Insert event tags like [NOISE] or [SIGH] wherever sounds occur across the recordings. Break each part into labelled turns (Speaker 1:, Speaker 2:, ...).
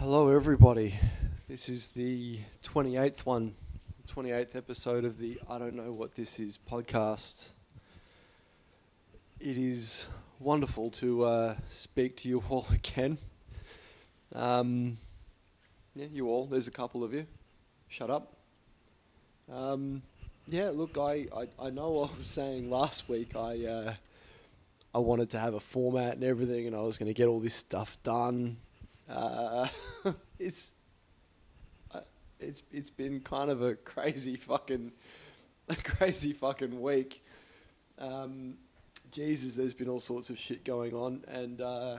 Speaker 1: Hello, everybody. This is the 28th one, 28th episode of the I Don't Know What This Is podcast. It is wonderful to uh, speak to you [LAUGHS] all again. Um, yeah, you all. There's a couple of you. Shut up. Um, yeah, look, I, I, I know I was saying last week I uh, I wanted to have a format and everything, and I was going to get all this stuff done. Uh, [LAUGHS] it's uh, it's it's been kind of a crazy fucking a [LAUGHS] crazy fucking week. Um, Jesus, there's been all sorts of shit going on, and uh,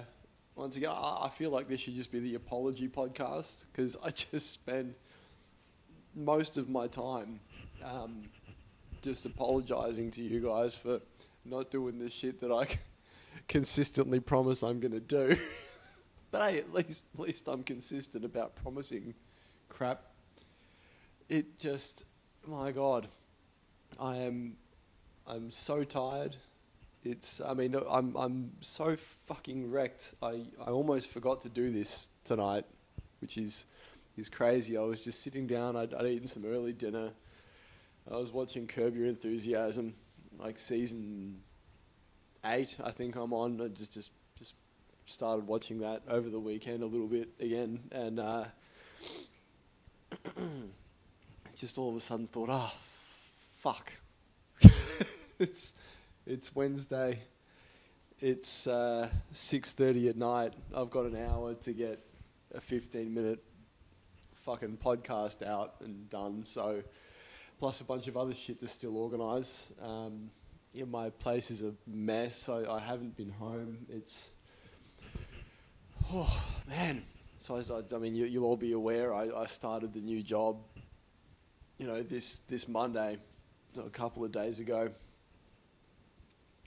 Speaker 1: once again, I I feel like this should just be the apology podcast because I [LAUGHS] just spend most of my time um, just apologizing to you guys for not doing the shit that I consistently promise I'm going to do. But hey, at least at least I'm consistent about promising crap. It just, my God, I am, I'm so tired. It's, I mean, I'm I'm so fucking wrecked. I I almost forgot to do this tonight, which is is crazy. I was just sitting down. I'd, I'd eaten some early dinner. I was watching Curb Your Enthusiasm, like season eight, I think I'm on. I just just just started watching that over the weekend a little bit again, and uh, [CLEARS THROAT] just all of a sudden thought, oh, fuck, [LAUGHS] it's it's Wednesday. It's uh, six thirty at night. I've got an hour to get a fifteen minute fucking podcast out and done. So, plus a bunch of other shit to still organise. Um, yeah, my place is a mess. I, I haven't been home. It's oh man. So I, I mean, you, will all be aware. I, I started the new job. You know, this this Monday, a couple of days ago.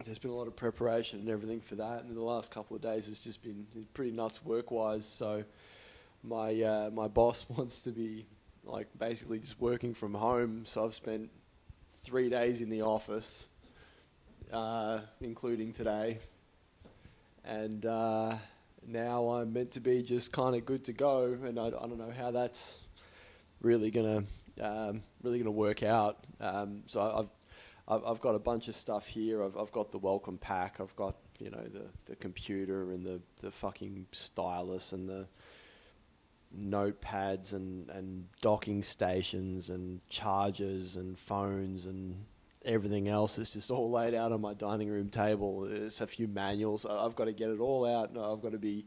Speaker 1: There's been a lot of preparation and everything for that, and the last couple of days has just been pretty nuts work wise. So my uh, my boss [LAUGHS] wants to be like basically just working from home. So I've spent three days in the office uh, including today. And uh, now I'm meant to be just kind of good to go, and I, I, don't know how that's really gonna um, really gonna work out. Um, so I've, I've, I've got a bunch of stuff here. I've I've got the welcome pack. I've got you know the the computer and the the fucking stylus and the notepads and and docking stations and chargers and phones and everything else is just all laid out on my dining room table. There's a few manuals. I've got to get it all out. I've got to be.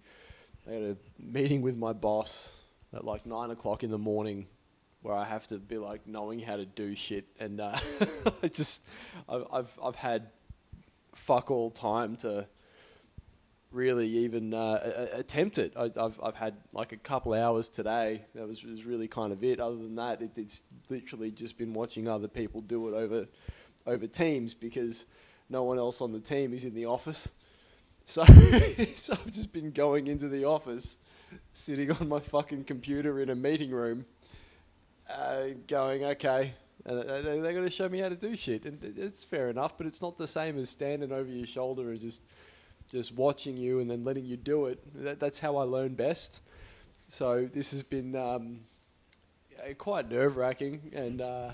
Speaker 1: I a meeting with my boss at like nine o'clock in the morning, where I have to be like knowing how to do shit, and uh, [LAUGHS] I just I've, I've I've had fuck all time to really even uh, attempt it. I, have I've had like a couple hours today. That was, was really kind of it. Other than that, it, it's literally just been watching other people do it over over Teams because no one else on the team is in the office. [LAUGHS] So, so I've just been going into the office, sitting on my fucking computer in a meeting room, uh, going, okay, and they're going to show me how to do shit. And it's fair enough, but it's not the same as standing over your shoulder and just just watching you and then letting you do it. That, that's how I learn best. So this has been um, quite nerve wracking and. Uh,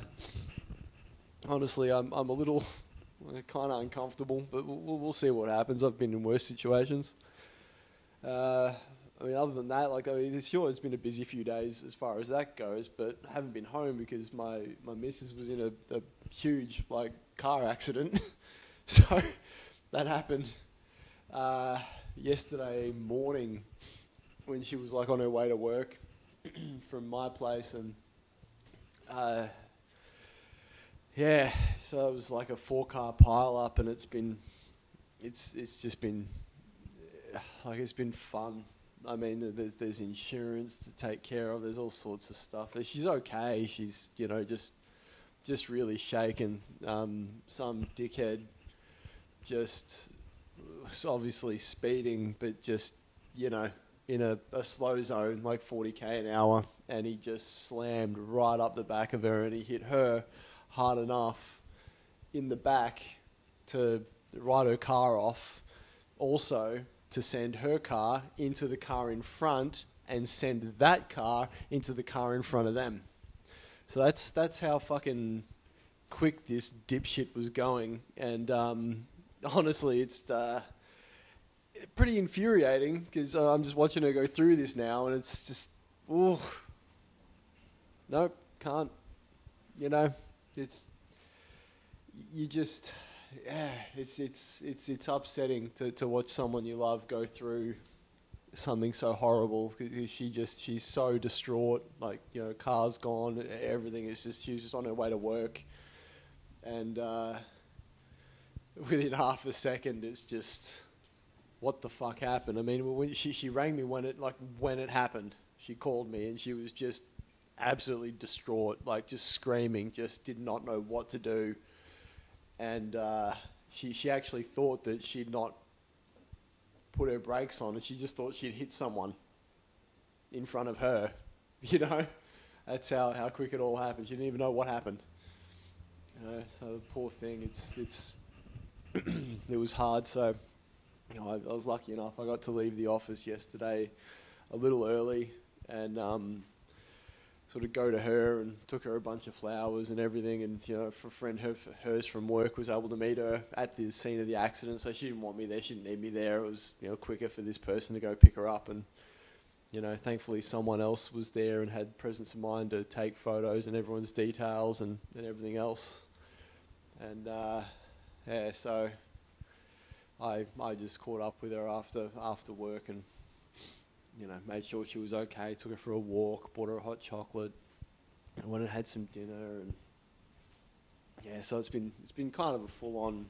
Speaker 1: honestly, I'm I'm a little [LAUGHS] kind of uncomfortable, but we'll, we'll see what happens. I've been in worse situations. Uh, I mean, other than that, like I mean, sure, it's been a busy few days as far as that goes, but I haven't been home because my my missus was in a, a huge like car accident, [LAUGHS] so that happened uh, yesterday morning when she was like on her way to work [CLEARS THROAT] from my place and. Uh, yeah, so it was like a four car pile up, and it's been, it's it's just been, like it's been fun. I mean, there's there's insurance to take care of. There's all sorts of stuff. She's okay. She's you know just just really shaken. Um, some dickhead just obviously speeding, but just you know in a, a slow zone like 40k an hour, and he just slammed right up the back of her, and he hit her hard enough in the back to write her car off, also to send her car into the car in front and send that car into the car in front of them. So that's that's how fucking quick this dipshit was going, and um, [LAUGHS] honestly, it's uh, pretty infuriating because uh, I'm just watching her go through this now, and it's just, ooh, nope, can't. You know, it's you just, yeah, it's it's it's it's upsetting to to watch someone you love go through something so horrible because she just she's so distraught like you know car's gone everything is just she's just on her way to work. And uh, within half a second it's just what the fuck happened? I mean she, she rang me when it like when it happened. She called me and she was just absolutely distraught like just screaming just did not know what to do and uh, she, she actually thought that she'd not put her brakes on and she just thought she'd hit someone in front of her. [LAUGHS] You know, that's how, how quick it all happened. She didn't even know what happened. You know, so the poor thing, it's it's [CLEARS THROAT] it was hard. So, you know, I, I, was lucky enough. I got to leave the office yesterday a little early and um, sort of go to her and took her a bunch of flowers and everything. And you know, for a friend her, hers from work was able to meet her at the scene of the accident, so she didn't want me there. She didn't need me there. It was you know quicker for this person to go pick her up. And you know, thankfully someone else was there and had presence of mind to take photos and everyone's details and, and everything else. And uh, yeah, so I I just caught up with her after after work and you know, made sure she was okay, took her for a walk, bought her a hot chocolate, and went and had some dinner, and yeah, so it's been it's been kind of a full on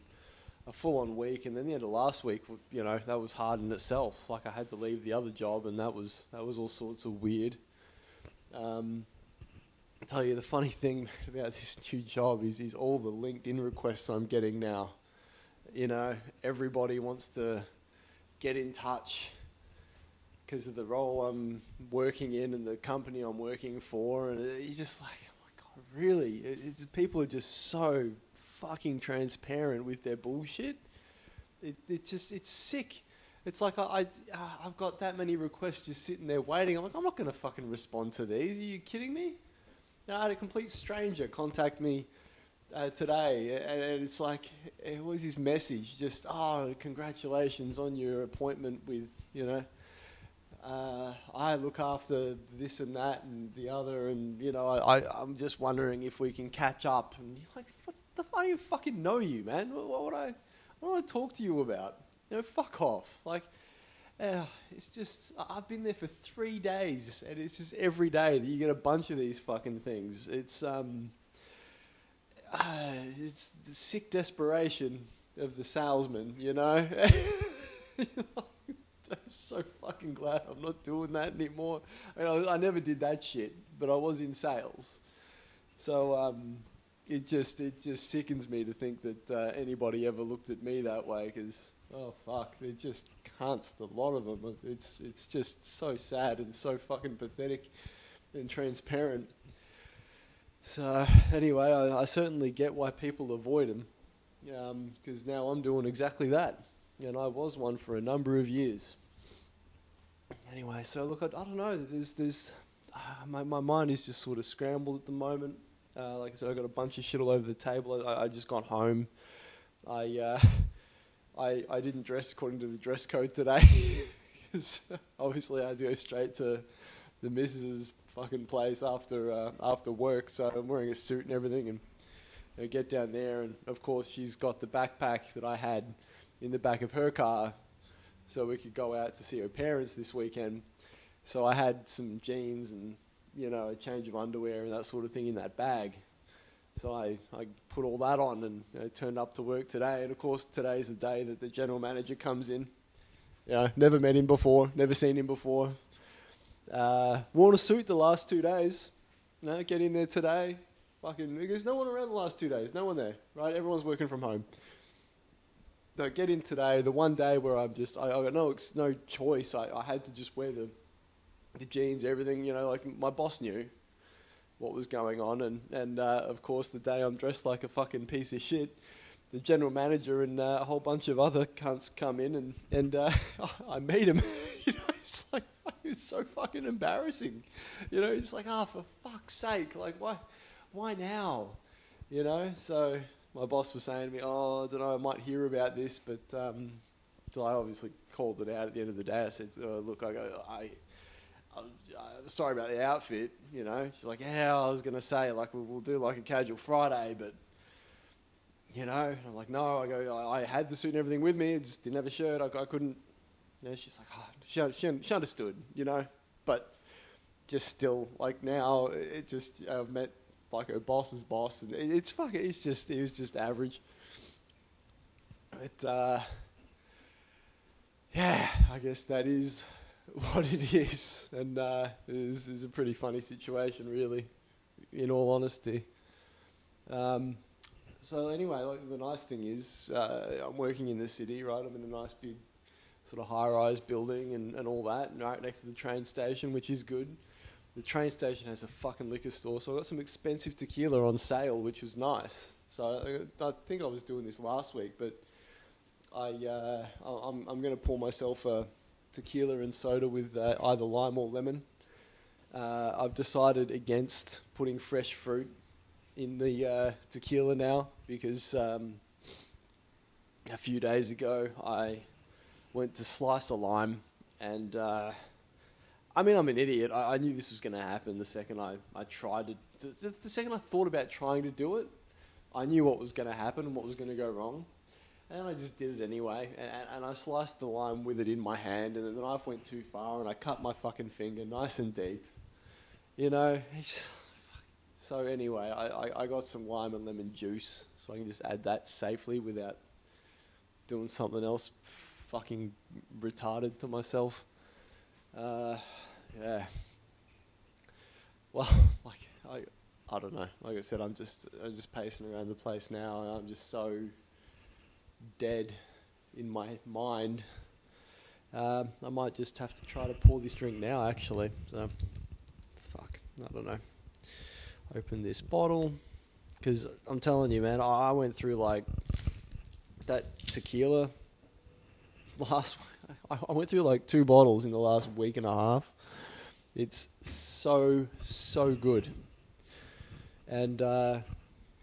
Speaker 1: a full on week, and then the end of last week, you know, that was hard in itself. Like I had to leave the other job, and that was that was all sorts of weird. Um, I tell you the funny [LAUGHS] thing [LAUGHS] about this new job is is all the LinkedIn requests I'm getting now. You know, everybody wants to get in touch because of the role I'm working in and the company I'm working for, and you're just like, oh my god, really? It's, people are just so fucking transparent with their bullshit. It, just it's sick. It's like I, I have got that many requests just sitting there waiting. I'm like, I'm not going to fucking respond to these. Are you kidding me? Now, I had a complete stranger contact me uh, today, and, and, it's like it was his message, just oh, congratulations on your appointment with you know uh, I look after this and that and the other, and you know, I, am just wondering if we can catch up. And you're like, what the fuck? I don't fucking know you, man. What, what would I, what would I talk to you about? You know, fuck off. Like, uh, it's just I've been there for three days, and it's just every day that you get a bunch of these fucking things. It's um, uh, it's the sick desperation of the salesman, you know. [LAUGHS] [LAUGHS] I'm so fucking glad I'm not doing that anymore. I, mean, I, I never did that shit, but I was in sales. So um, it just it just sickens me to think that uh, anybody ever looked at me that way because oh fuck, they're just cunts. The lot of them. It's it's just so sad and so fucking pathetic and transparent. So anyway, I, I certainly get why people avoid them because um, now I'm doing exactly that and I was one for a number of years. Anyway, so look, I, I don't know. There's, there's, uh, my, my mind is just sort of scrambled at the moment. Uh, like I said, I got a bunch of shit all over the table. I, I just got home. I, uh, [LAUGHS] I, I didn't dress according to the dress code today [LAUGHS] because obviously I had to go straight to the missus's fucking place after uh, after work. So I'm wearing a suit and everything, and I get down there, and of course she's got the backpack that I had in the back of her car so we could go out to see her parents this weekend. So I had some jeans and you know a change of underwear and that sort of thing in that bag. So I, I put all that on and you know, turned up to work today. And of course, today is the day that the general manager comes in. You know, never met him before, never seen him before. Uh, worn a suit the last two days. Know, get in there today. Fucking, there's no one around the last two days. No one there, right? Everyone's working from home no, get in today. The one day where I'm just, I, I got no no choice. I, I had to just wear the the jeans, everything. You know, like my boss knew what was going on, and and uh, of course the day I'm dressed like a fucking piece of shit. The general manager and uh, a whole bunch of other cunts come in, and and uh, [LAUGHS] I meet him. [LAUGHS] you know, it's like [LAUGHS] it's so fucking embarrassing. You know, it's like, oh, for fuck's sake, like why, why now? You know, so my boss was saying to me, oh, I don't know, I might hear about this, but um, so I obviously called it out at the end of the day. I said, oh, look, I go, I. I'm sorry about the outfit, you know. She's like, yeah, I was to say, like, we'll, we'll, do like a casual Friday, but, you know, and I'm like, no, I go, I, I, had the suit and everything with me, just didn't have a shirt, I, I couldn't, you know, she's like, oh, she, she, she understood, you know, but just still, like, now, it just, I've met, like, her boss's boss, and it, it's fucking, it's just, it was just average. But, uh, yeah, I guess that is [LAUGHS] what it is, and uh, it is, is a pretty funny situation, really, in all honesty. Um, so anyway, like the nice thing is, uh, I'm working in the city, right? I'm in a nice big sort of high-rise building and, and all that, right next to the train station, which is good. The train station has a fucking liquor store, so I got some expensive tequila on sale, which was nice. So I, I think I was doing this last week, but I uh, I'm, I'm going to pour myself a tequila and soda with uh, either lime or lemon. Uh, I've decided against putting fresh fruit in the uh, tequila now because um, a few days ago I went to slice a lime and uh, I mean I'm an idiot. I, I knew this was going to happen the second I, I tried to. The, the second I thought about trying to do it, I knew what was going to happen and what was going to go wrong. And I just did it anyway. And, and, I sliced the lime with it in my hand, and the knife went too far, and I cut my fucking finger nice and deep. You know? so, anyway, I, I, I got some lime and lemon juice, so I can just add that safely without doing something else fucking retarded to myself. Uh, yeah. Well, [LAUGHS] like, I, I don't know. Like I said, I'm just, I'm just pacing around the place now, and I'm just so dead in my mind. Um, I might just have to try to pour this drink now, actually. So, fuck, I don't know. Open this bottle because I'm telling you, man, I went through like that tequila [LAUGHS] last. [LAUGHS] I went through like two bottles in the last week and a half. It's so so good, and uh,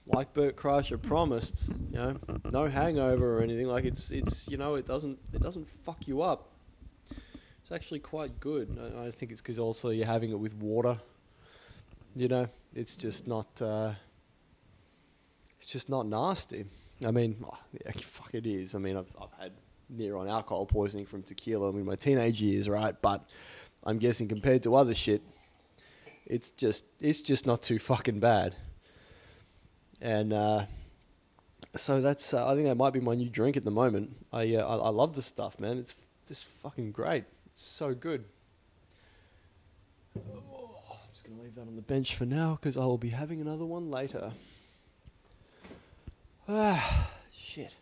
Speaker 1: like Bert Kreischer promised, you know, no hangover or anything. Like it's it's you know it doesn't it doesn't fuck you up. It's actually quite good. I, think it's because also you're having it with water. You know, it's just not uh, it's just not nasty. I mean, oh, yeah, [LAUGHS] fuck it is. I mean, I've I've had near on alcohol poisoning from tequila in my teenage years, right? But I'm guessing compared to other shit, it's just it's just not too fucking bad and uh, so that's uh, I think that might be my new drink at the moment. I, uh, I, I love this stuff, man. It's just fucking great. It's so good. Oh, I'm just gonna leave that on the bench for now because I will be having another one later. Ah, shit.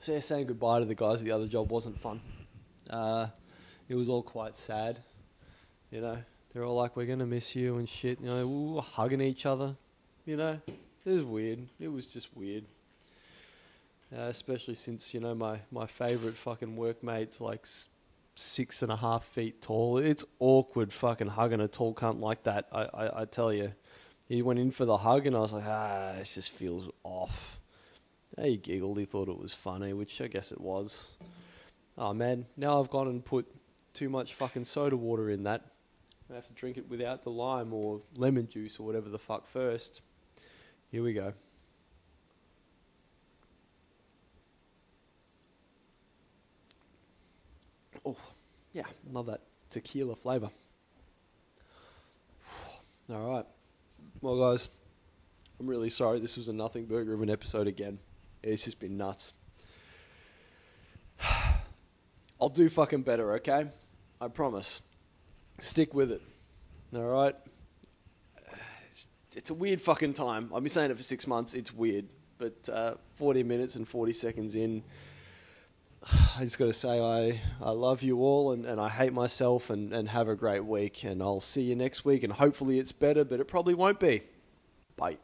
Speaker 1: So yeah, saying goodbye to the guys at the other job wasn't fun. Uh, it was all quite sad. You know, they're all like, "We're gonna miss you" and shit. You know, we were hugging each other. You know, it was weird. It was just weird. Uh, especially since you know my my favorite fucking workmate's like s- six and a half feet tall. It's awkward fucking hugging a tall cunt like that. I, I, I tell you. He went in for the hug and I was like, ah, this just feels off. He giggled. He thought it was funny, which I guess it was. Oh man, now I've gone and put too much fucking soda water in that. I have to drink it without the lime or lemon juice or whatever the fuck first. Here we go. Oh, yeah, love that tequila flavour. [SIGHS] All right. Well, guys, I'm really sorry this was a nothing burger of an episode again. It's just been nuts. [SIGHS] I'll do fucking better, okay? I promise. Stick with it. All right? it's a weird fucking time. I've been saying it for six months. It's weird, but uh, 40 minutes and 40 seconds in, [SIGHS] I just got to say I, I love you all and, and I hate myself and, and have a great week. And I'll see you next week. And hopefully it's better, but it probably won't be. Bye.